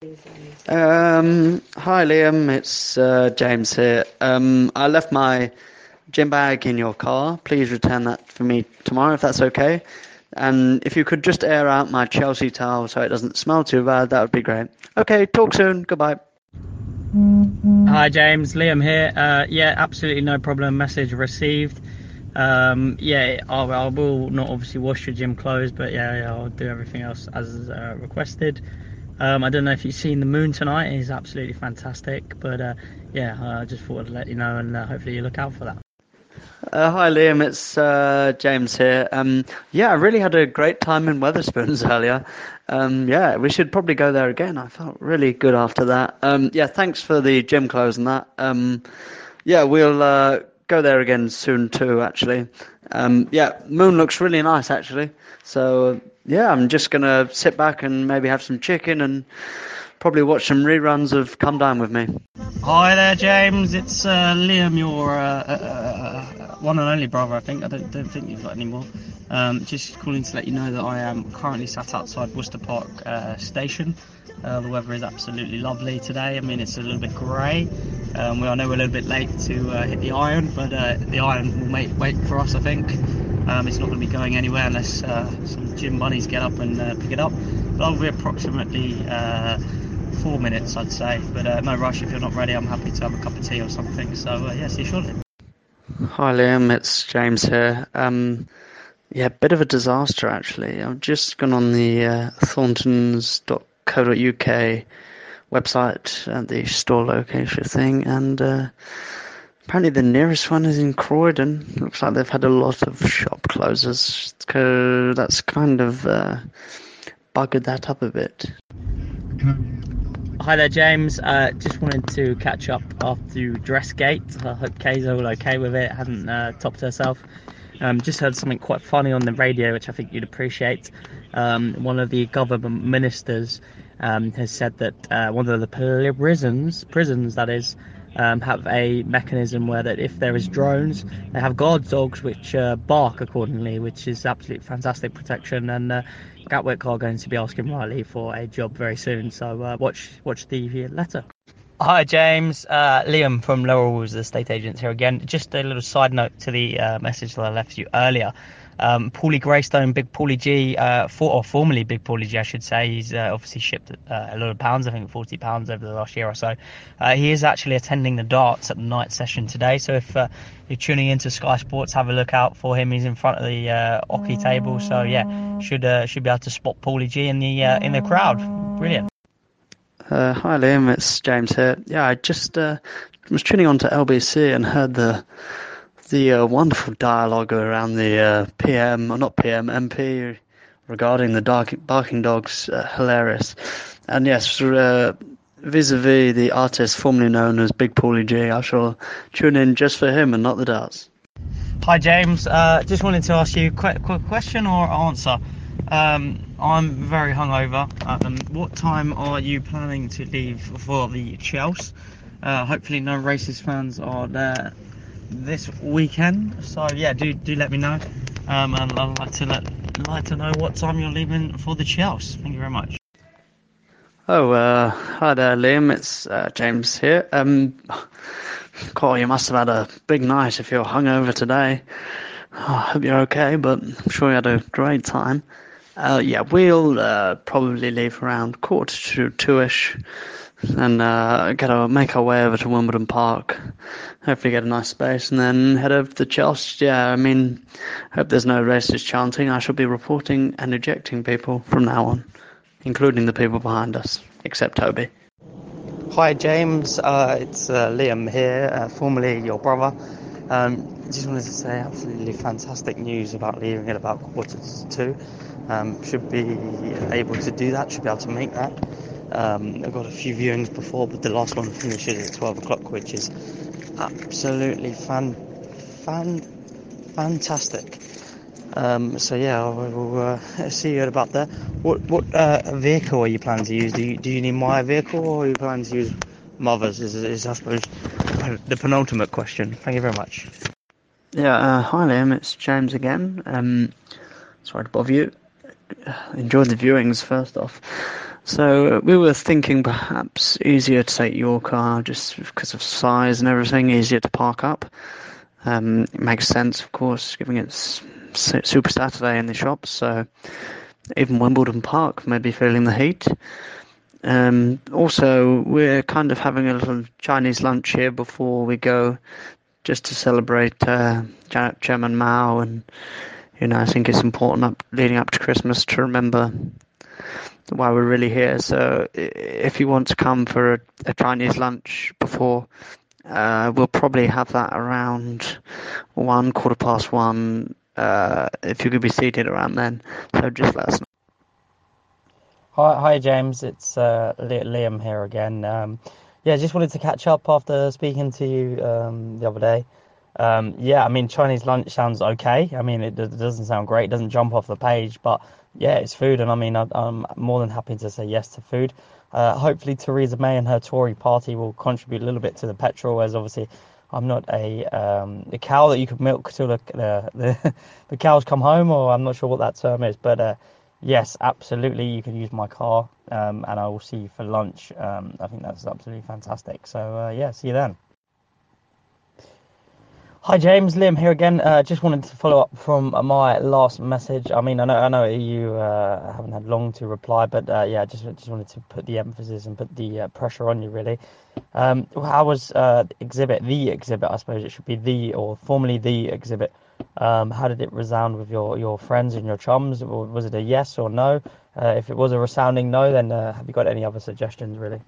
Um, hi Liam, it's uh, James here. Um, I left my gym bag in your car. Please return that for me tomorrow if that's okay. And if you could just air out my Chelsea towel so it doesn't smell too bad, that would be great. Okay, talk soon. Goodbye. Hi James, Liam here. Uh, yeah, absolutely no problem. Message received. Um, yeah, I, I, will not obviously wash your gym clothes, but yeah, yeah I'll do everything else as uh, requested. Um, I don't know if you've seen the moon tonight; it is absolutely fantastic. But uh, yeah, I just thought I'd let you know, and uh, hopefully you look out for that. Uh, hi Liam, it's uh, James here. Um, yeah, I really had a great time in Wetherspoons earlier. Um, yeah, we should probably go there again. I felt really good after that. Um, yeah, thanks for the gym clothes and that. Um, yeah, we'll uh, go there again soon too. Actually, um, yeah, moon looks really nice actually. So yeah, I'm just gonna sit back and maybe have some chicken and probably watch some reruns of Come Dine with Me. Hi there, James. It's uh, Liam, your uh, uh, uh, one and only brother. I think I don't, don't think you've got any more. Um, just calling to let you know that I am currently sat outside Worcester Park uh, Station. Uh, the weather is absolutely lovely today. I mean, it's a little bit grey. Um, I know we're a little bit late to uh, hit the iron, but uh, the iron will make, wait for us, I think. Um, it's not going to be going anywhere unless uh, some gym bunnies get up and uh, pick it up. But I'll be approximately uh, four minutes, I'd say. But no rush if you're not ready. I'm happy to have a cup of tea or something. So, yeah, see you shortly. Hi, Liam. It's James here. Um, yeah, bit of a disaster actually. I've just gone on the uh, Thorntons.com co.uk website and the store location thing, and uh, apparently the nearest one is in Croydon. Looks like they've had a lot of shop closures, so that's kind of uh, buggered that up a bit. Hi there, James. Uh, just wanted to catch up after Dressgate. I hope Kay's all okay with it. Hadn't uh, topped herself. Um, just heard something quite funny on the radio, which I think you'd appreciate. Um, one of the government ministers um, has said that uh, one of the prisons, prisons that is, um, have a mechanism where that if there is drones, they have guard dogs which uh, bark accordingly, which is absolute fantastic protection. And uh, Gatwick are going to be asking Riley for a job very soon. So uh, watch watch the letter. Hi James, uh, Liam from Laurel Laurel's estate agents here again. Just a little side note to the uh, message that I left you earlier. Um, Paulie Greystone, Big Paulie G, uh, for, or formerly Big Paulie G, I should say. He's uh, obviously shipped uh, a lot of pounds, I think 40 pounds over the last year or so. Uh, he is actually attending the darts at the night session today. So if you're tuning into Sky Sports, have a look out for him. He's in front of the uh, Oki table. So yeah, should should be able to spot Paulie G in the in the crowd. Brilliant. Hi Liam, it's James here. Yeah, I just was tuning on to LBC and heard the the uh, wonderful dialogue around the uh, PM, or not PM, MP regarding the dark, barking dogs, uh, hilarious. And yes, uh, vis-a-vis the artist formerly known as Big Paulie G, I shall tune in just for him and not the darts. Hi James, uh, just wanted to ask you a quick, quick question or answer. Um, I'm very hungover. Um, what time are you planning to leave for the Chelsea? Uh, hopefully, no racist fans are there this weekend. So yeah, do do let me know. Um, and I'd like to let like to know what time you're leaving for the Chelsea. Thank you very much. Oh, uh, hi there, Liam. It's uh, James here. Um, God, you must have had a big night if you're hungover today. Oh, I hope you're okay, but I'm sure you had a great time. Uh, yeah, we'll uh, probably leave around quarter to two-ish and uh, get our, make our way over to Wimbledon Park. Hopefully, get a nice space, and then head over to Chelsea. Yeah, I mean, hope there's no racist chanting. I shall be reporting and ejecting people from now on, including the people behind us, except Toby. Hi, James. Uh, it's uh, Liam here, uh, formerly your brother. Um, just wanted to say absolutely fantastic news about leaving at about quarter to two. Um, should be able to do that, should be able to make that. Um, I've got a few viewings before, but the last one finishes at 12 o'clock, which is absolutely fan, fan, fantastic. Um, so yeah, I will uh, see you at about there. What what uh, vehicle are you planning to use? Do you, do you need my vehicle or are you planning to use mother's? Is, is I suppose the penultimate question. Thank you very much. Yeah, uh, hi Liam, it's James again. Um, sorry to bother you. Enjoyed the viewings first off. So we were thinking perhaps easier to take your car just because of size and everything, easier to park up. Um, it makes sense, of course, given it's Super Saturday in the shops. So even Wimbledon Park may be feeling the heat. Um, also, we're kind of having a little Chinese lunch here before we go, just to celebrate uh, Chairman Mao. And you know, I think it's important up leading up to Christmas to remember why we're really here. So, if you want to come for a, a Chinese lunch before, uh, we'll probably have that around one quarter past one. Uh, if you could be seated around then, so just let us know. Hi, hi James. It's uh, Liam here again. Um, yeah, just wanted to catch up after speaking to you um, the other day. Um, yeah, I mean Chinese lunch sounds okay. I mean it, it, doesn't sound great. It doesn't jump off the page, but yeah, it's food, and I mean I, am more than happy to say yes to food. Uh, hopefully Theresa May and her Tory party will contribute a little bit to the petrol, as obviously I'm not a um, a cow that you could milk till the the, the, cows come home, or I'm not sure what that term is, but. Uh, Yes, absolutely. You can use my car, um, and I will see you for lunch. Um, I think that's absolutely fantastic. So uh, yeah, see you then. Hi James, Liam here again. Uh, just wanted to follow up from my last message. I mean, I know I know you uh, haven't had long to reply, but uh, yeah, just just wanted to put the emphasis and put the uh, pressure on you really. Um, how was uh, exhibit the exhibit? I suppose it should be the or formerly the exhibit um, how did it resound with your, your friends and your chums? Was it a yes or no? Uh, if it was a resounding no, then uh, have you got any other suggestions, really?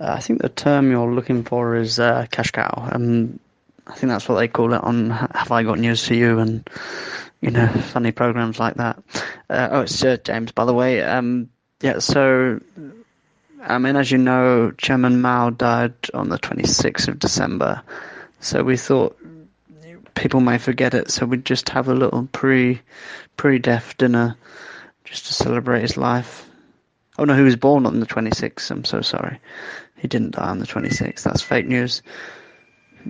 Uh, I think the term you're looking for is uh, cash cow. Um, I think that's what they call it on Have I Got News for You and, you know, funny programs like that. Uh, oh, it's uh, James, by the way. Um, yeah, so, I mean, as you know, Chairman Mao died on the 26th of December. So we thought people may forget it, so we'd just have a little pre pre death dinner just to celebrate his life. Oh no, he was born on the 26th. I'm so sorry. He didn't die on the 26th. That's fake news.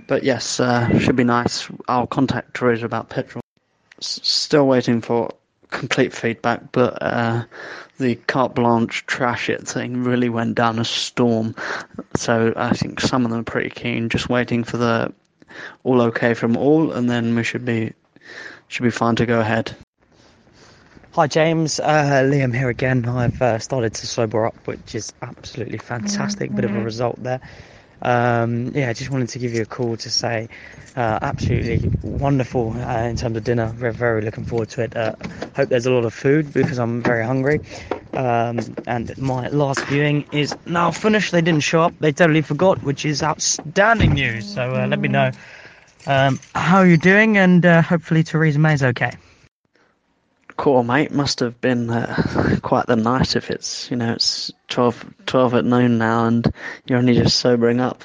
But yes, uh, should be nice. I'll contact Theresa about petrol. S- still waiting for complete feedback, but uh, the carte blanche trash it thing really went down a storm. So I think some of them are pretty keen, just waiting for the all okay from all, and then we should be should be fine to go ahead. Hi James, uh, Liam here again. I've uh, started to sober up, which is absolutely fantastic. Bit of a result there. Um, yeah, I just wanted to give you a call to say uh, absolutely wonderful uh, in terms of dinner. We're very looking forward to it. Uh, hope there's a lot of food because I'm very hungry. Um, and my last viewing is now finished. They didn't show up. They totally forgot, which is outstanding news. So uh, let me know um, how you're doing, and uh, hopefully Theresa May's okay. Cool, mate. Must have been uh, quite the night if it's, you know, it's 12, 12 at noon now and you're only just sobering up.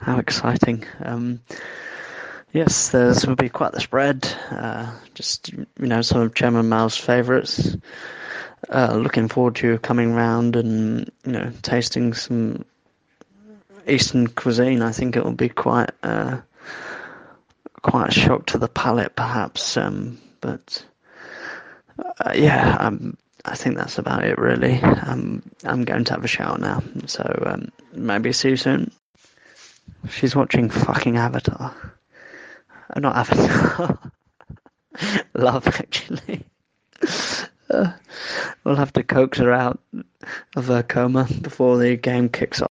How exciting. Um, yes, there's will be quite the spread. Uh, just, you know, some of Chairman Mao's favourites. Uh, looking forward to coming round and you know tasting some Eastern cuisine. I think it will be quite uh, quite a shock to the palate, perhaps. Um, but uh, yeah, um, I think that's about it, really. Um, I'm going to have a shower now, so um, maybe see you soon. She's watching fucking Avatar. Uh, not Avatar. Love, actually. We'll have to coax her out of her coma before the game kicks off.